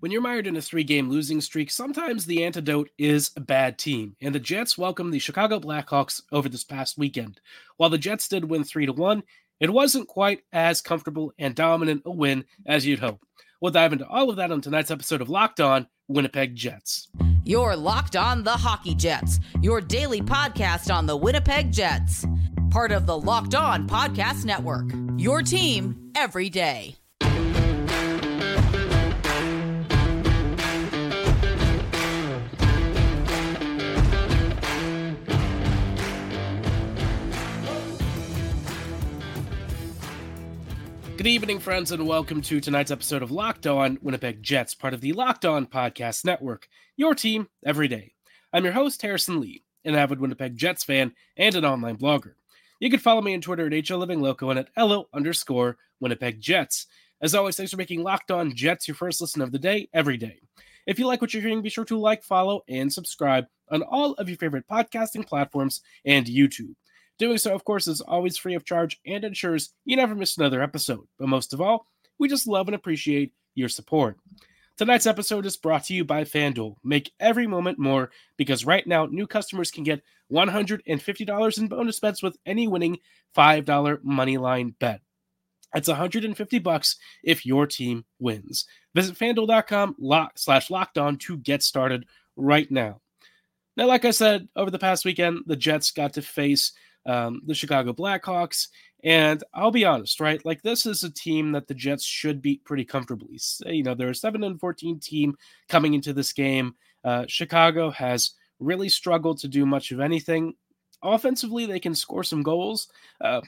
When you're mired in a three game losing streak, sometimes the antidote is a bad team, and the Jets welcomed the Chicago Blackhawks over this past weekend. While the Jets did win 3 to 1, it wasn't quite as comfortable and dominant a win as you'd hope. We'll dive into all of that on tonight's episode of Locked On Winnipeg Jets. You're Locked On the Hockey Jets, your daily podcast on the Winnipeg Jets. Part of the Locked On Podcast Network, your team every day. Good evening, friends, and welcome to tonight's episode of Locked On Winnipeg Jets, part of the Locked On Podcast Network, your team every day. I'm your host, Harrison Lee, an avid Winnipeg Jets fan and an online blogger. You can follow me on Twitter at HLLivingLoco and at LO underscore Winnipeg Jets. As always, thanks for making Locked On Jets your first listen of the day every day. If you like what you're hearing, be sure to like, follow, and subscribe on all of your favorite podcasting platforms and YouTube. Doing so, of course, is always free of charge and ensures you never miss another episode. But most of all, we just love and appreciate your support. Tonight's episode is brought to you by FanDuel. Make every moment more because right now new customers can get $150 in bonus bets with any winning $5 money line bet. That's 150 bucks if your team wins. Visit fanduel.com lock, slash locked on to get started right now. Now, like I said, over the past weekend, the Jets got to face um, the Chicago Blackhawks. And I'll be honest, right? Like this is a team that the Jets should beat pretty comfortably. You know, they're a seven and fourteen team coming into this game. Uh, Chicago has really struggled to do much of anything. Offensively, they can score some goals uh,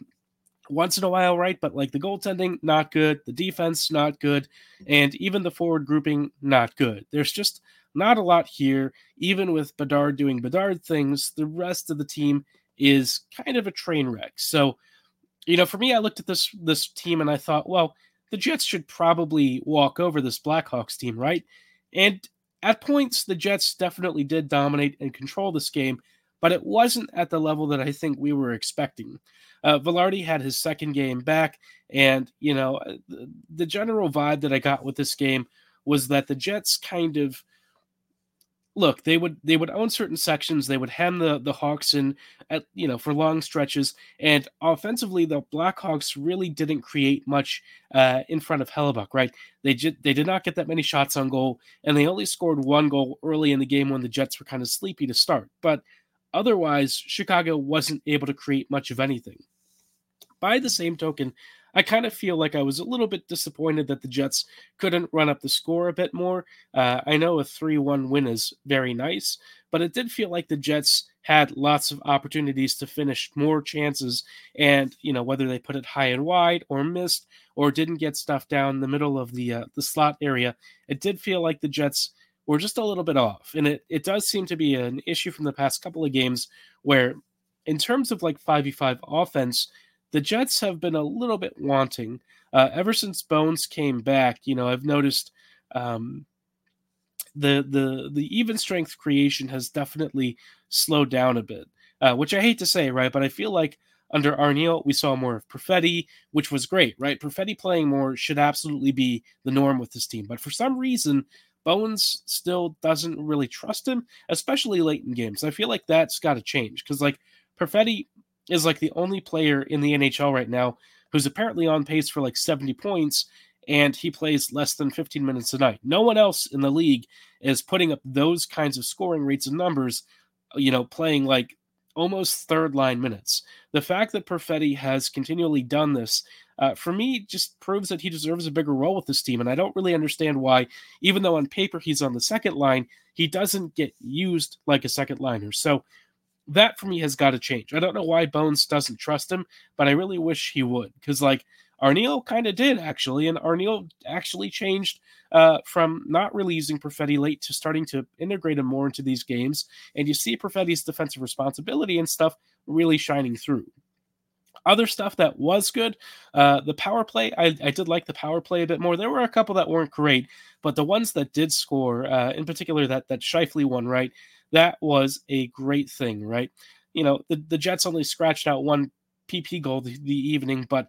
once in a while, right? But like the goaltending, not good. The defense, not good. And even the forward grouping, not good. There's just not a lot here. Even with Bedard doing Bedard things, the rest of the team is kind of a train wreck. So, you know, for me, I looked at this this team and I thought, well, the Jets should probably walk over this Blackhawks team, right? And at points, the Jets definitely did dominate and control this game, but it wasn't at the level that I think we were expecting. Uh, Vilardi had his second game back, and you know, uh, the, the general vibe that I got with this game was that the Jets kind of look, they would they would own certain sections. They would hem the the Hawks in at you know for long stretches. And offensively, the Blackhawks really didn't create much uh, in front of Hellebuyck. Right? They did they did not get that many shots on goal, and they only scored one goal early in the game when the Jets were kind of sleepy to start. But otherwise, Chicago wasn't able to create much of anything. By the same token, I kind of feel like I was a little bit disappointed that the Jets couldn't run up the score a bit more. Uh, I know a 3 1 win is very nice, but it did feel like the Jets had lots of opportunities to finish more chances. And, you know, whether they put it high and wide or missed or didn't get stuff down the middle of the, uh, the slot area, it did feel like the Jets were just a little bit off. And it, it does seem to be an issue from the past couple of games where, in terms of like 5v5 offense, the Jets have been a little bit wanting. Uh, ever since Bones came back, you know, I've noticed um, the the the even strength creation has definitely slowed down a bit, uh, which I hate to say, right? But I feel like under Arniel, we saw more of Perfetti, which was great, right? Perfetti playing more should absolutely be the norm with this team. But for some reason, Bones still doesn't really trust him, especially late in games. I feel like that's got to change because, like, Perfetti is like the only player in the NHL right now who's apparently on pace for like 70 points and he plays less than 15 minutes a night. No one else in the league is putting up those kinds of scoring rates and numbers, you know, playing like almost third line minutes. The fact that Perfetti has continually done this, uh, for me, just proves that he deserves a bigger role with this team. And I don't really understand why, even though on paper he's on the second line, he doesn't get used like a second liner. So that for me has got to change. I don't know why Bones doesn't trust him, but I really wish he would because like Arniel kind of did actually, and Arniel actually changed uh, from not really using Perfetti late to starting to integrate him more into these games, and you see Perfetti's defensive responsibility and stuff really shining through. Other stuff that was good, uh, the power play. I, I, did like the power play a bit more. There were a couple that weren't great, but the ones that did score, uh, in particular that that Scheifele one, right? That was a great thing, right? You know, the, the Jets only scratched out one PP goal the, the evening, but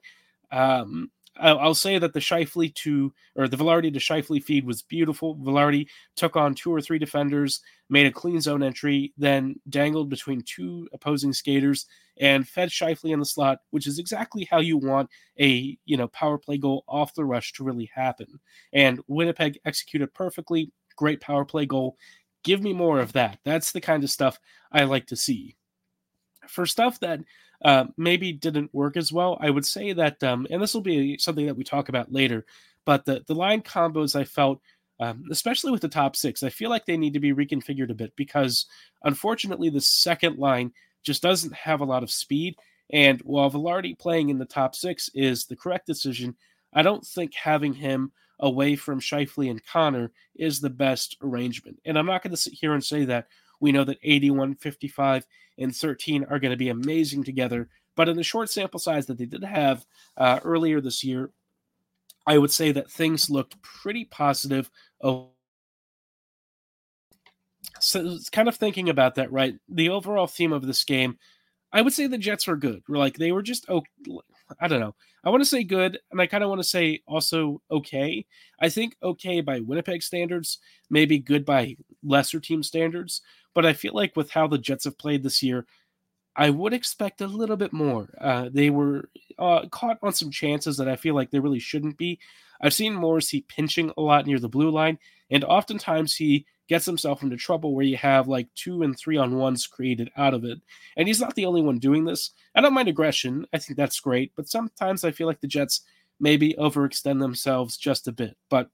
um, I'll say that the Scheifele to or the Vilardi to Scheifele feed was beautiful. Vilardi took on two or three defenders, made a clean zone entry, then dangled between two opposing skaters and fed Scheifele in the slot, which is exactly how you want a you know power play goal off the rush to really happen. And Winnipeg executed perfectly. Great power play goal. Give me more of that. That's the kind of stuff I like to see. For stuff that uh, maybe didn't work as well. I would say that, um, and this will be something that we talk about later, but the, the line combos I felt, um, especially with the top six, I feel like they need to be reconfigured a bit because unfortunately the second line just doesn't have a lot of speed. And while Vilardi playing in the top six is the correct decision, I don't think having him away from Scheifele and Connor is the best arrangement. And I'm not going to sit here and say that we know that 81, 55, and 13 are going to be amazing together. But in the short sample size that they did have uh, earlier this year, I would say that things looked pretty positive. So it's kind of thinking about that, right? The overall theme of this game, I would say the Jets were good. We're like they were just oh, I don't know. I want to say good, and I kind of want to say also okay. I think okay by Winnipeg standards, maybe good by lesser team standards. But I feel like with how the Jets have played this year, I would expect a little bit more. Uh, they were uh, caught on some chances that I feel like they really shouldn't be. I've seen Morrissey pinching a lot near the blue line, and oftentimes he gets himself into trouble where you have like two and three on ones created out of it. And he's not the only one doing this. I don't mind aggression. I think that's great. But sometimes I feel like the Jets maybe overextend themselves just a bit. But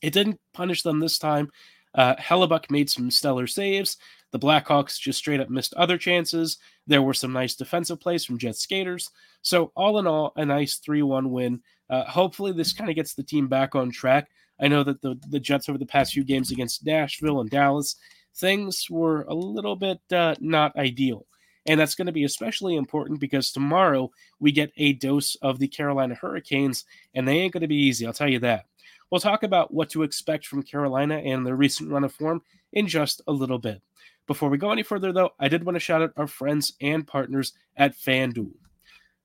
it didn't punish them this time. Uh, Hellebuyck made some stellar saves. The Blackhawks just straight up missed other chances. There were some nice defensive plays from Jet skaters. So, all in all, a nice 3 1 win. Uh, hopefully, this kind of gets the team back on track. I know that the, the Jets over the past few games against Nashville and Dallas, things were a little bit uh, not ideal. And that's going to be especially important because tomorrow we get a dose of the Carolina Hurricanes, and they ain't going to be easy, I'll tell you that. We'll talk about what to expect from Carolina and their recent run of form in just a little bit. Before we go any further, though, I did want to shout out our friends and partners at FanDuel.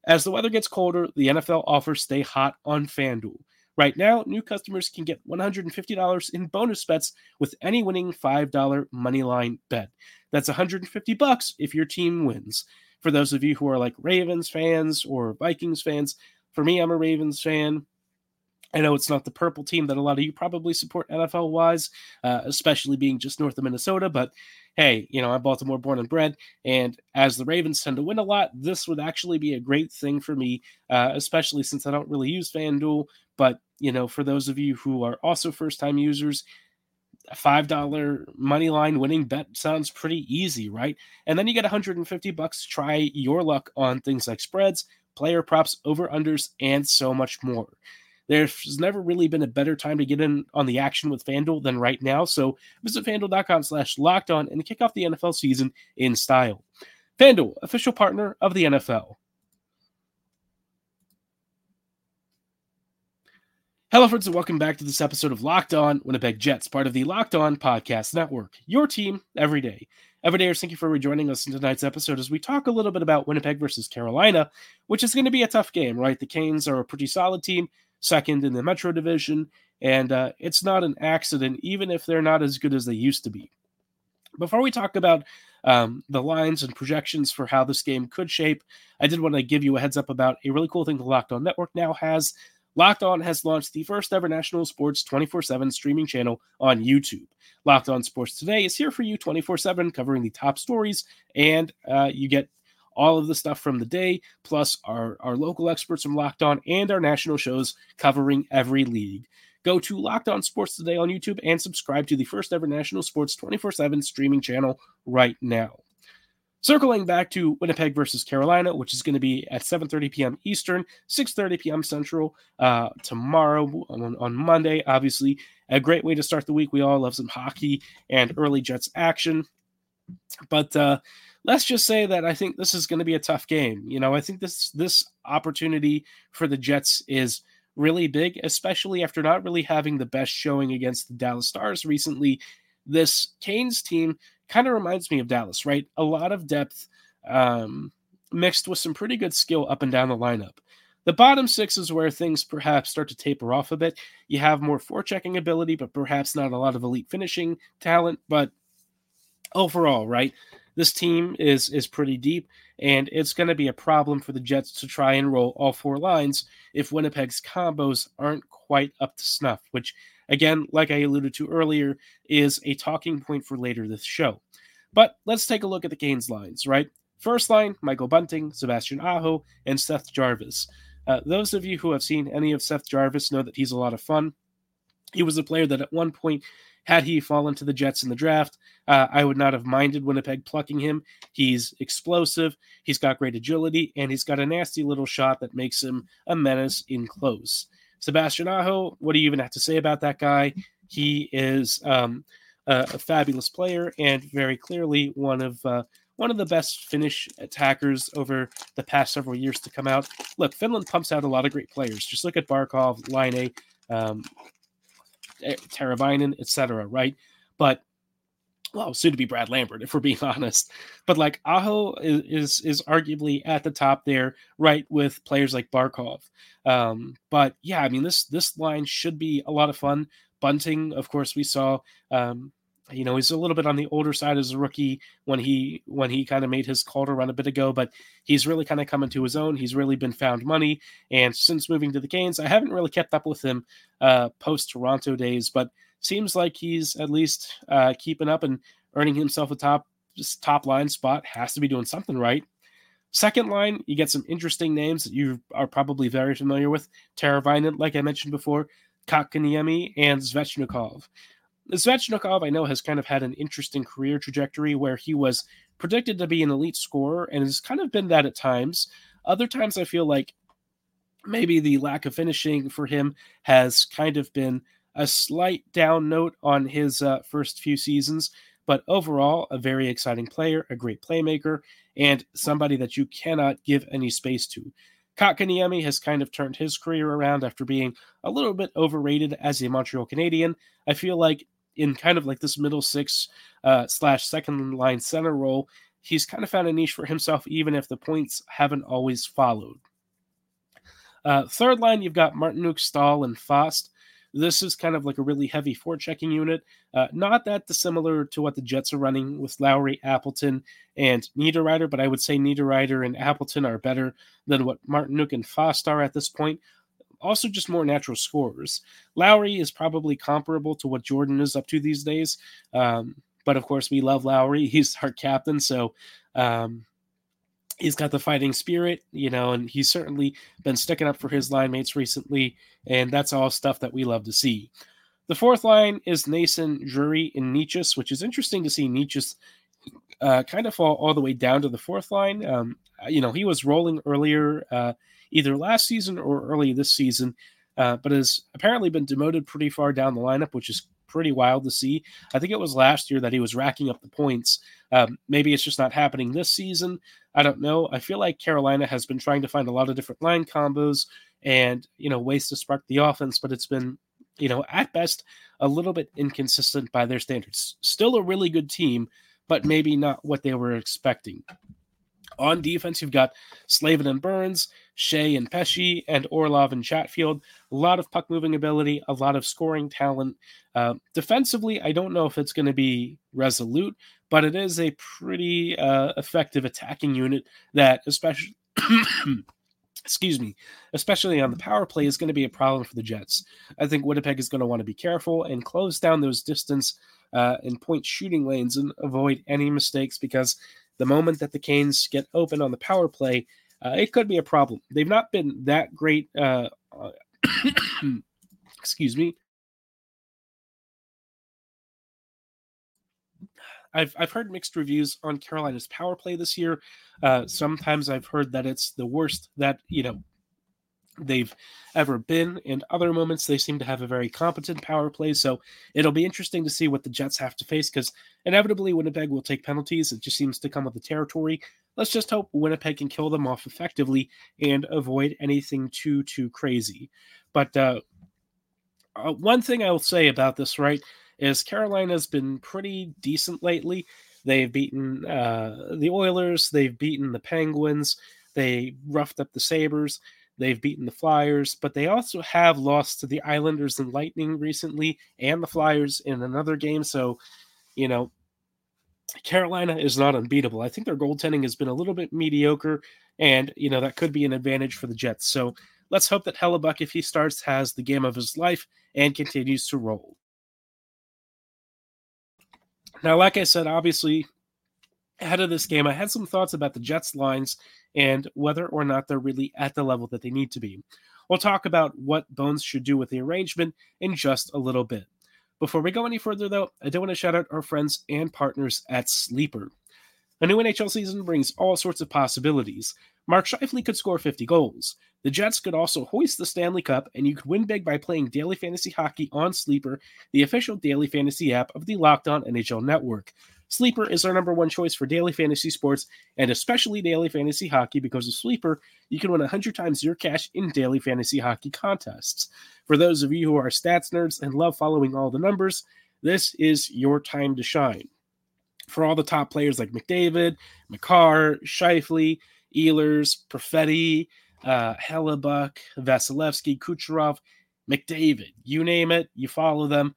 As the weather gets colder, the NFL offers stay hot on FanDuel. Right now, new customers can get $150 in bonus bets with any winning $5 moneyline bet. That's 150 bucks if your team wins. For those of you who are like Ravens fans or Vikings fans, for me, I'm a Ravens fan. I know it's not the purple team that a lot of you probably support NFL wise, uh, especially being just north of Minnesota. But hey, you know, I'm Baltimore born and bred. And as the Ravens tend to win a lot, this would actually be a great thing for me, uh, especially since I don't really use FanDuel. But, you know, for those of you who are also first time users, a $5 money line winning bet sounds pretty easy, right? And then you get 150 bucks to try your luck on things like spreads, player props, over unders, and so much more. There's never really been a better time to get in on the action with FanDuel than right now. So visit fanduel.com slash locked on and kick off the NFL season in style. FanDuel, official partner of the NFL. Hello, friends, and welcome back to this episode of Locked On Winnipeg Jets, part of the Locked On Podcast Network. Your team every day. Every day, thank you for rejoining us in tonight's episode as we talk a little bit about Winnipeg versus Carolina, which is going to be a tough game, right? The Canes are a pretty solid team second in the Metro Division, and uh, it's not an accident, even if they're not as good as they used to be. Before we talk about um, the lines and projections for how this game could shape, I did want to give you a heads up about a really cool thing the Locked On Network now has. Locked On has launched the first ever national sports 24 7 streaming channel on YouTube. Locked On Sports Today is here for you 24 7, covering the top stories, and uh, you get all of the stuff from the day, plus our, our local experts from Locked On and our national shows covering every league. Go to Locked On Sports Today on YouTube and subscribe to the first ever national sports 24 7 streaming channel right now. Circling back to Winnipeg versus Carolina, which is going to be at 7:30 p.m. Eastern, 6:30 p.m. Central uh, tomorrow on, on Monday. Obviously, a great way to start the week. We all love some hockey and early Jets action, but uh, let's just say that I think this is going to be a tough game. You know, I think this this opportunity for the Jets is really big, especially after not really having the best showing against the Dallas Stars recently. This Canes team kind of reminds me of Dallas, right? A lot of depth um, mixed with some pretty good skill up and down the lineup. The bottom six is where things perhaps start to taper off a bit. You have more forechecking ability, but perhaps not a lot of elite finishing talent. But overall, right, this team is is pretty deep, and it's going to be a problem for the Jets to try and roll all four lines if Winnipeg's combos aren't quite up to snuff. Which, again, like I alluded to earlier, is a talking point for later this show. But let's take a look at the Canes lines, right? First line, Michael Bunting, Sebastian Aho, and Seth Jarvis. Uh, those of you who have seen any of Seth Jarvis know that he's a lot of fun. He was a player that at one point, had he fallen to the Jets in the draft, uh, I would not have minded Winnipeg plucking him. He's explosive, he's got great agility, and he's got a nasty little shot that makes him a menace in close. Sebastian Aho, what do you even have to say about that guy? He is um, a, a, fabulous player and very clearly one of uh, one of the best Finnish attackers over the past several years to come out. Look, Finland pumps out a lot of great players. Just look at Barkov, Laine, um, Teravainen, etc. Right, but well, soon to be Brad Lambert, if we're being honest. But like Aho is, is, is arguably at the top there, right, with players like Barkov. Um, but yeah, I mean this this line should be a lot of fun. Bunting, of course, we saw um, you know he's a little bit on the older side as a rookie when he when he kind of made his Calder run a bit ago but he's really kind of come into his own he's really been found money and since moving to the canes i haven't really kept up with him uh post toronto days but seems like he's at least uh keeping up and earning himself a top top line spot has to be doing something right Second line, you get some interesting names that you are probably very familiar with. Teravainen, like I mentioned before, Kotkaniemi, and Svechnikov. Svechnikov, I know, has kind of had an interesting career trajectory where he was predicted to be an elite scorer and has kind of been that at times. Other times, I feel like maybe the lack of finishing for him has kind of been a slight down note on his uh, first few seasons. But overall, a very exciting player, a great playmaker, and somebody that you cannot give any space to. Kotkaniemi has kind of turned his career around after being a little bit overrated as a Montreal Canadian. I feel like in kind of like this middle six uh, slash second line center role, he's kind of found a niche for himself, even if the points haven't always followed. Uh, third line, you've got Martinook, Staal, and Fast. This is kind of like a really heavy forechecking unit. Uh, not that dissimilar to what the Jets are running with Lowry, Appleton, and Niederreiter, but I would say Niederreiter and Appleton are better than what Martinook and Fast are at this point also just more natural scorers. Lowry is probably comparable to what Jordan is up to these days. Um, but of course, we love Lowry. He's our captain, so um, he's got the fighting spirit, you know, and he's certainly been sticking up for his line mates recently, and that's all stuff that we love to see. The fourth line is Noesen, Drury, and Necas, which is interesting to see Necas uh, kind of fall all the way down to the fourth line. Um, you know, he was rolling earlier uh, either last season or early this season, uh, but has apparently been demoted pretty far down the lineup, which is pretty wild to see. I think it was last year that he was racking up the points. Um, maybe it's just not happening this season. I don't know. I feel like Carolina has been trying to find a lot of different line combos and you know ways to spark the offense, but it's been you know at best a little bit inconsistent by their standards. Still a really good team, but maybe not what they were expecting. On defense, you've got Slavin and Burns, Skjei and Pesce, and Orlov and Chatfield. A lot of puck moving ability, a lot of scoring talent. Uh, defensively, I don't know if it's going to be resolute, but it is a pretty uh, effective attacking unit that, especially. excuse me, especially on the power play, is going to be a problem for the Jets. I think Winnipeg is going to want to be careful and close down those distance uh, and point shooting lanes and avoid any mistakes because the moment that the Canes get open on the power play, uh, it could be a problem. They've not been that great. Uh, uh excuse me. I've I've heard mixed reviews on Carolina's power play this year. Uh, sometimes I've heard that it's the worst that you know they've ever been. In other moments, they seem to have a very competent power play. So it'll be interesting to see what the Jets have to face because inevitably Winnipeg will take penalties. It just seems to come with the territory. Let's just hope Winnipeg can kill them off effectively and avoid anything too too crazy. But uh, uh, one thing I will say about this, right, is Carolina's been pretty decent lately. They've beaten uh, the Oilers. They've beaten the Penguins. They roughed up the Sabres They've beaten the Flyers, but they also have lost to the Islanders and Lightning recently and the Flyers in another game. So, you know, Carolina is not unbeatable. I think their goaltending has been a little bit mediocre, and, you know, that could be an advantage for the Jets. So let's hope that Hellebuyck, if he starts, has the game of his life and continues to roll. Now, like I said, obviously, ahead of this game, I had some thoughts about the Jets lines and whether or not they're really at the level that they need to be. We'll talk about what Bones should do with the arrangement in just a little bit. Before we go any further, though, I do want to shout out our friends and partners at Sleeper. A new NHL season brings all sorts of possibilities. Mark Scheifele could score 50 goals. The Jets could also hoist the Stanley Cup, and you could win big by playing daily fantasy hockey on Sleeper, the official daily fantasy app of the Locked On NHL Network. Sleeper is our number one choice for daily fantasy sports and especially daily fantasy hockey because of Sleeper, you can win 100 times your cash in daily fantasy hockey contests. For those of you who are stats nerds and love following all the numbers, this is your time to shine. For all the top players like McDavid, Makar, Scheifele, Ehlers, Perfetti, uh, Hellebuyck, Vasilevskiy, Kucherov, McDavid, you name it, you follow them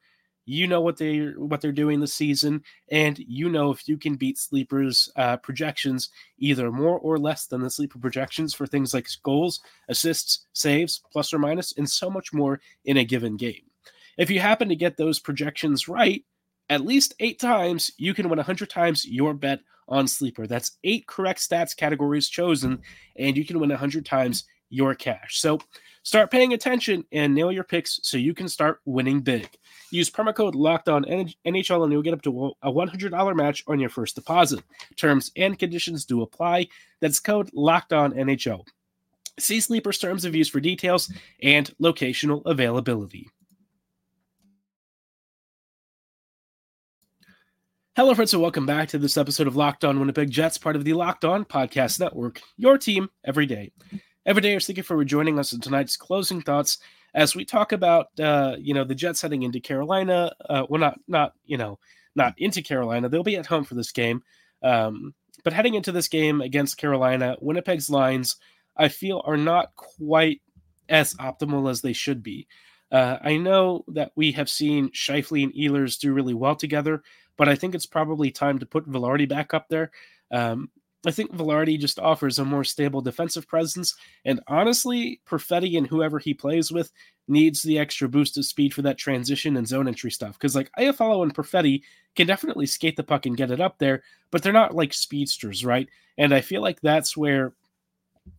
you know what they what they're doing this season, and you know if you can beat sleepers uh, projections either more or less than the sleeper projections for things like goals, assists, saves, plus or minus, and so much more in a given game. If you happen to get those projections right, at least eight times, you can win 100 times your bet on Sleeper. That's eight correct stats categories chosen, and you can win 100 times your cash. So start paying attention and nail your picks so you can start winning big. Use promo code locked on NHL and you'll get up to a $100 match on your first deposit. Terms and conditions do apply. That's code locked on NHL. See Sleeper's terms of use for details and locational availability. Hello, friends, and welcome back to this episode of Locked On Winnipeg Jets, part of the Locked On Podcast Network, your team every day. Every day, thank you for joining us in tonight's closing thoughts as we talk about, uh, you know, the Jets heading into Carolina. Uh, well, not, not, you know, not into Carolina. They'll be at home for this game. Um, but heading into this game against Carolina, Winnipeg's lines, I feel, are not quite as optimal as they should be. Uh, I know that we have seen Scheifele and Ehlers do really well together, but I think it's probably time to put Vilardi back up there. Um, I think Vilardi just offers a more stable defensive presence. And honestly, Perfetti and whoever he plays with needs the extra boost of speed for that transition and zone entry stuff. Because like Iafallo and Perfetti can definitely skate the puck and get it up there, but they're not like speedsters, right? And I feel like that's where,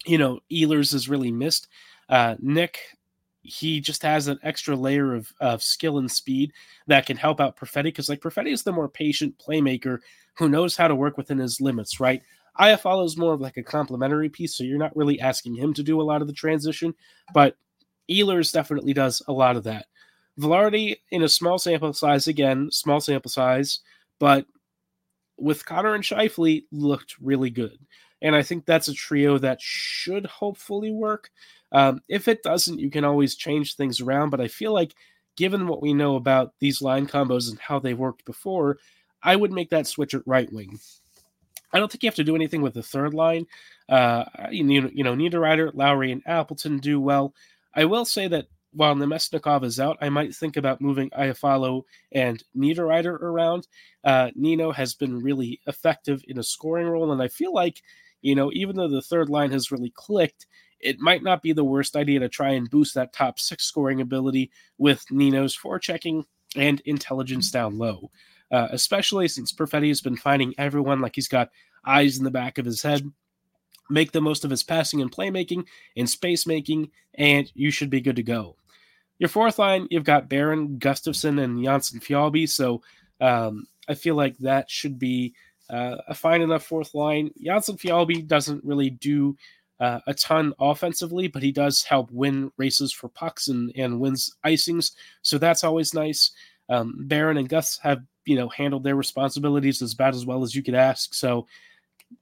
you know, Ehlers is really missed. Uh, Nick, he just has an extra layer of, of skill and speed that can help out Perfetti because like Perfetti is the more patient playmaker who knows how to work within his limits, right? Iafallo is more of like a complementary piece, so you're not really asking him to do a lot of the transition, but Ehlers definitely does a lot of that. Vilardi in a small sample size, again, small sample size, but with Connor and Scheifele looked really good. And I think that's a trio that should hopefully work. Um, if it doesn't, you can always change things around. But I feel like, given what we know about these line combos and how they've worked before, I would make that switch at right wing. I don't think you have to do anything with the third line. Uh, you, you know, Niederreiter, Lowry, and Appleton do well. I will say that while Namestnikov is out, I might think about moving Iafallo and Niederreiter around. Uh, Nino has been really effective in a scoring role, and I feel like, you know, even though the third line has really clicked, it might not be the worst idea to try and boost that top six scoring ability with Nino's forechecking and intelligence down low uh, especially since Perfetti has been finding everyone like he's got eyes in the back of his head. Make the most of his passing and playmaking and space making, and you should be good to go. Your fourth line, you've got Barron, Gustafsson, and Jonsson Fjallby. So um, I feel like that should be uh, a fine enough fourth line. Jonsson Fjallby doesn't really do uh, a ton offensively, but he does help win races for pucks and, and wins icings. So that's always nice. Um, Barron and Gus have you know handled their responsibilities as bad as well as you could ask. So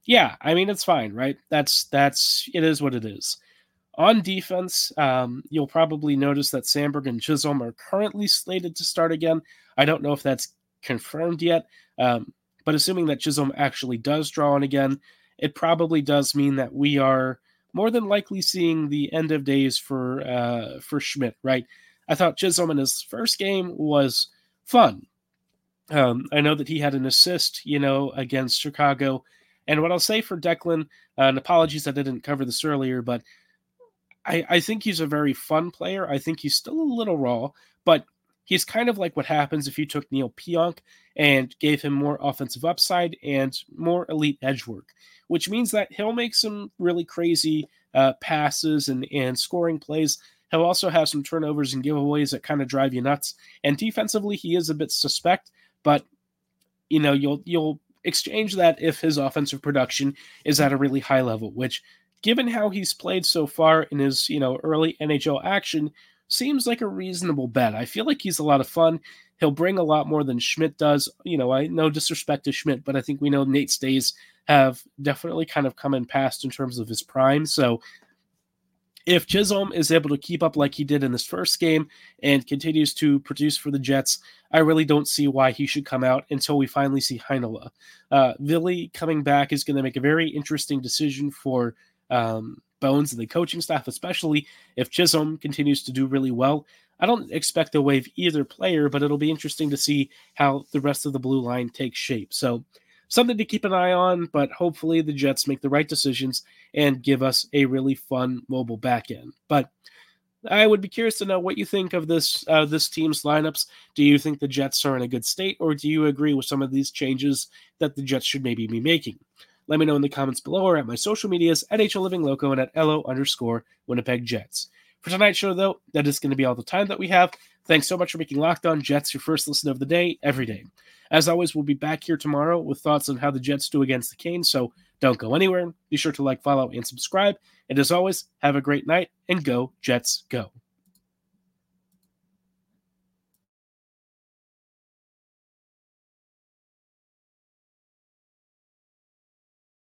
yeah, I mean it's fine, right? That's that's it is what it is. On defense, um, you'll probably notice that Samberg and Chisholm are currently slated to start again. I don't know if that's confirmed yet, um, but assuming that Chisholm actually does draw on again, it probably does mean that we are more than likely seeing the end of days for uh, for Schmidt. Right, I thought Chisholm in his first game was fun. Um, I know that he had an assist, you know, against Chicago. And what I'll say for Declan, uh, and apologies I didn't cover this earlier, but I, I think he's a very fun player. I think he's still a little raw, but he's kind of like what happens if you took Neal Pionk and gave him more offensive upside and more elite edge work, which means that he'll make some really crazy uh, passes and, and scoring plays. He'll also have some turnovers and giveaways that kind of drive you nuts. And defensively, he is a bit suspect, but you know you'll you'll exchange that if his offensive production is at a really high level, which given how he's played so far in his, you know, early NHL action, seems like a reasonable bet. I feel like he's a lot of fun. He'll bring a lot more than Schmidt does. You know, I no disrespect to Schmidt, but I think we know Nate's days have definitely kind of come and passed in terms of his prime. So if Chisholm is able to keep up like he did in this first game and continues to produce for the Jets, I really don't see why he should come out until we finally see Heinola. Uh, coming back is going to make a very interesting decision for um, Bones and the coaching staff, especially if Chisholm continues to do really well. I don't expect to waive either player, but it'll be interesting to see how the rest of the blue line takes shape. So, something to keep an eye on, but hopefully the Jets make the right decisions and give us a really fun mobile back end. But I would be curious to know what you think of this uh, this team's lineups. Do you think the Jets are in a good state, or do you agree with some of these changes that the Jets should maybe be making? Let me know in the comments below or at my social medias at HL Living Loco and at LO underscore Winnipeg Jets. For tonight's show, though, that is going to be all the time that we have. Thanks so much for making Locked On Jets your first listen of the day every day. As always, we'll be back here tomorrow with thoughts on how the Jets do against the Canes, so don't go anywhere. Be sure to like, follow, and subscribe. And as always, have a great night and go, Jets, go.